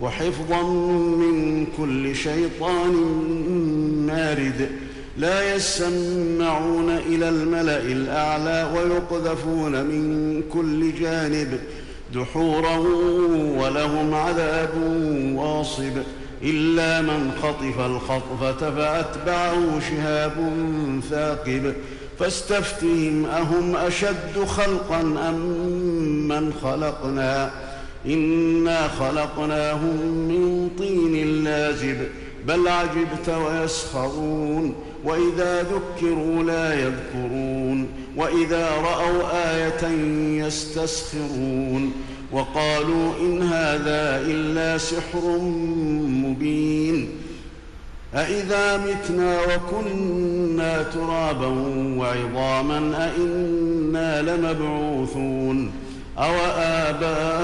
وحفظا من كل شيطان مارد. لا يسمعون إلى الملأ الأعلى ويقذفون من كل جانب. دحورا ولهم عذاب واصب. إلا من خطف الخطفة فأتبعه شهاب ثاقب. فاستفتهم أهم أشد خلقا أم من خلقنا. إنا خلقناهم من طين لازب بل عجبت ويسخرون وإذا ذكروا لا يذكرون وإذا رأوا آية يستسخرون وقالوا إن هذا إلا سحر مبين. أإذا متنا وكنا ترابا وعظاما أإنا لمبعوثون. أو آباؤنا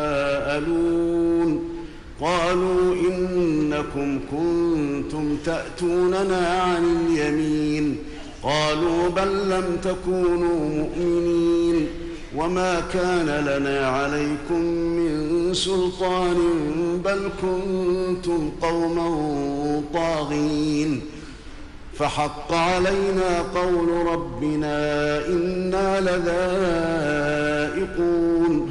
قالوا إنكم كنتم تأتوننا عن اليمين. قالوا بل لم تكونوا مؤمنين. وما كان لنا عليكم من سلطان بل كنتم قوما طاغين. فحق علينا قول ربنا إنا لذائقون.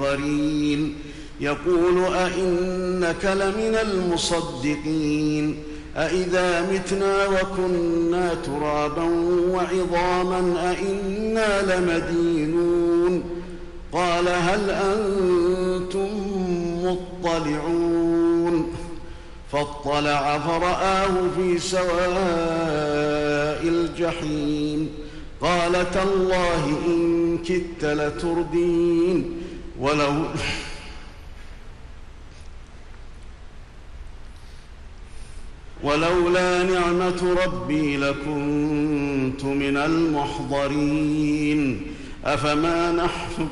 قرين. يقول أئنك لمن المصدقين. أإذا متنا وكنا ترابا وعظاما أئنا لمدينون. قال هل أنتم مطلعون؟ فاطلع فرآه في سواء الجحيم. قال تالله إن كدت لتردين. ولو ولولا نعمة ربي لكنت من المحضرين. أفما نحن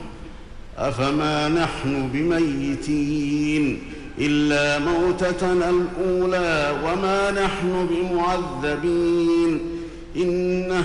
أفما نحن بميتين؟ إلا موتتنا الأولى وما نحن بمعذبين. إنه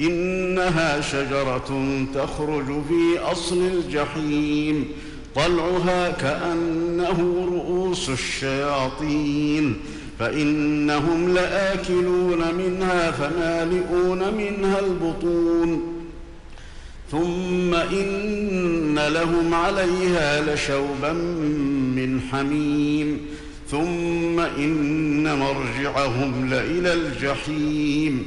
إنها شجرة تخرج في أصل الجحيم طلعها كأنه رؤوس الشياطين. فإنهم لآكلون منها فمالئون منها البطون. ثم إن لهم عليها لشوبا من حميم. ثم إن مرجعهم لإلى الجحيم.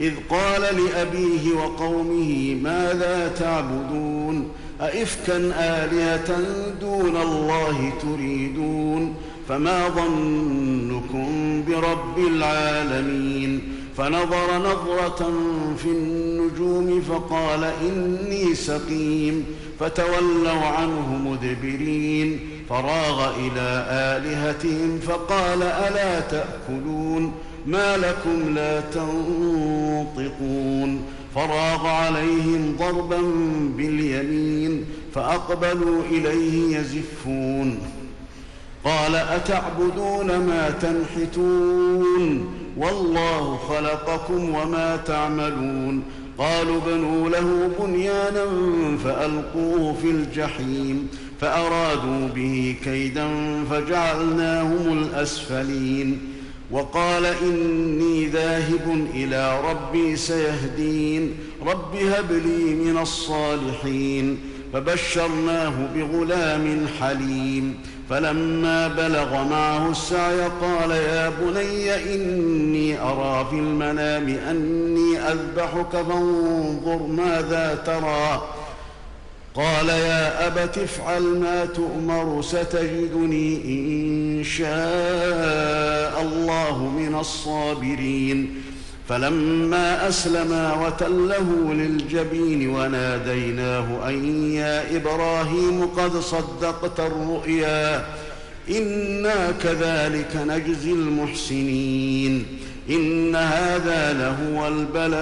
إذ قال لأبيه وقومه ماذا تعبدون؟ أئفكا آلهة دون الله تريدون؟ فما ظنكم برب العالمين؟ فنظر نظرة في النجوم فقال إني سقيم. فتولوا عنه مدبرين. فراغ إلى آلهتهم فقال ألا تأكلون؟ ما لكم لا تنطقون. فراغ عليهم ضربا باليمين فأقبلوا إليه يزفون. قال أتعبدون ما تنحتون؟ والله خلقكم وما تعملون. قالوا بنوا له بنيانا فألقوه في الجحيم فأرادوا به كيدا فجعلناهم الأسفلين. وقال إني ذاهب إلى ربي سيهدين. رب هب لي من الصالحين. فبشرناه بغلام حليم. فلما بلغ معه السعي قال يا بني إني أرى في المنام أني أذبحك فانظر ماذا ترى. قال يا أبت افعل ما تؤمر ستجدني إن شاء الله من الصابرين. فلما أسلما وتله للجبين وناديناه أن يا إبراهيم قد صدقت الرؤيا إنا كذلك نجزي المحسنين. إن هذا لهو البلاء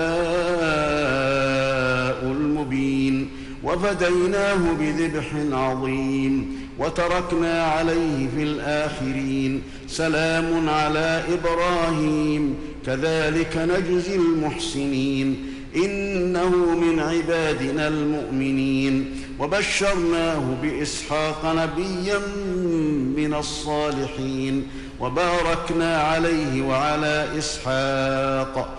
المبين. وفديناه بذبح عظيم وتركنا عليه في الآخرين سلام على إبراهيم كذلك نجزي المحسنين إنه من عبادنا المؤمنين وبشرناه بإسحاق نبيا من الصالحين وباركنا عليه وعلى إسحاق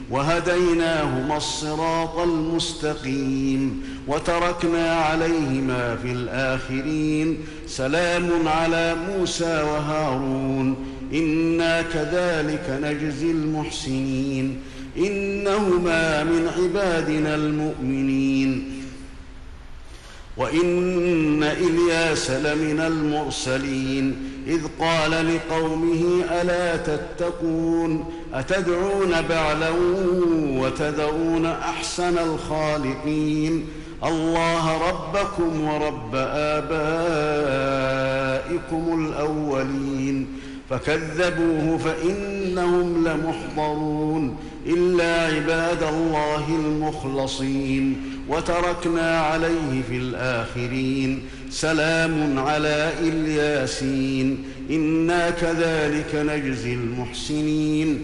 وهديناهما الصراط المستقيم وتركنا عليهما في الآخرين. سلام على موسى وهارون. إنا كذلك نجزي المحسنين. إنهما من عبادنا المؤمنين. وإن إلياس لمن المرسلين. إذ قال لقومه ألا تتقون؟ أتدعون بعلا وتذرون أحسن الخالقين؟ الله ربكم ورب آبائكم الأولين. فكذبوه فإنهم لمحضرون. إلا عباد الله المخلصين. وتركنا عليه في الآخرين. سلام على إلياسين. إنا كذلك نجزي المحسنين.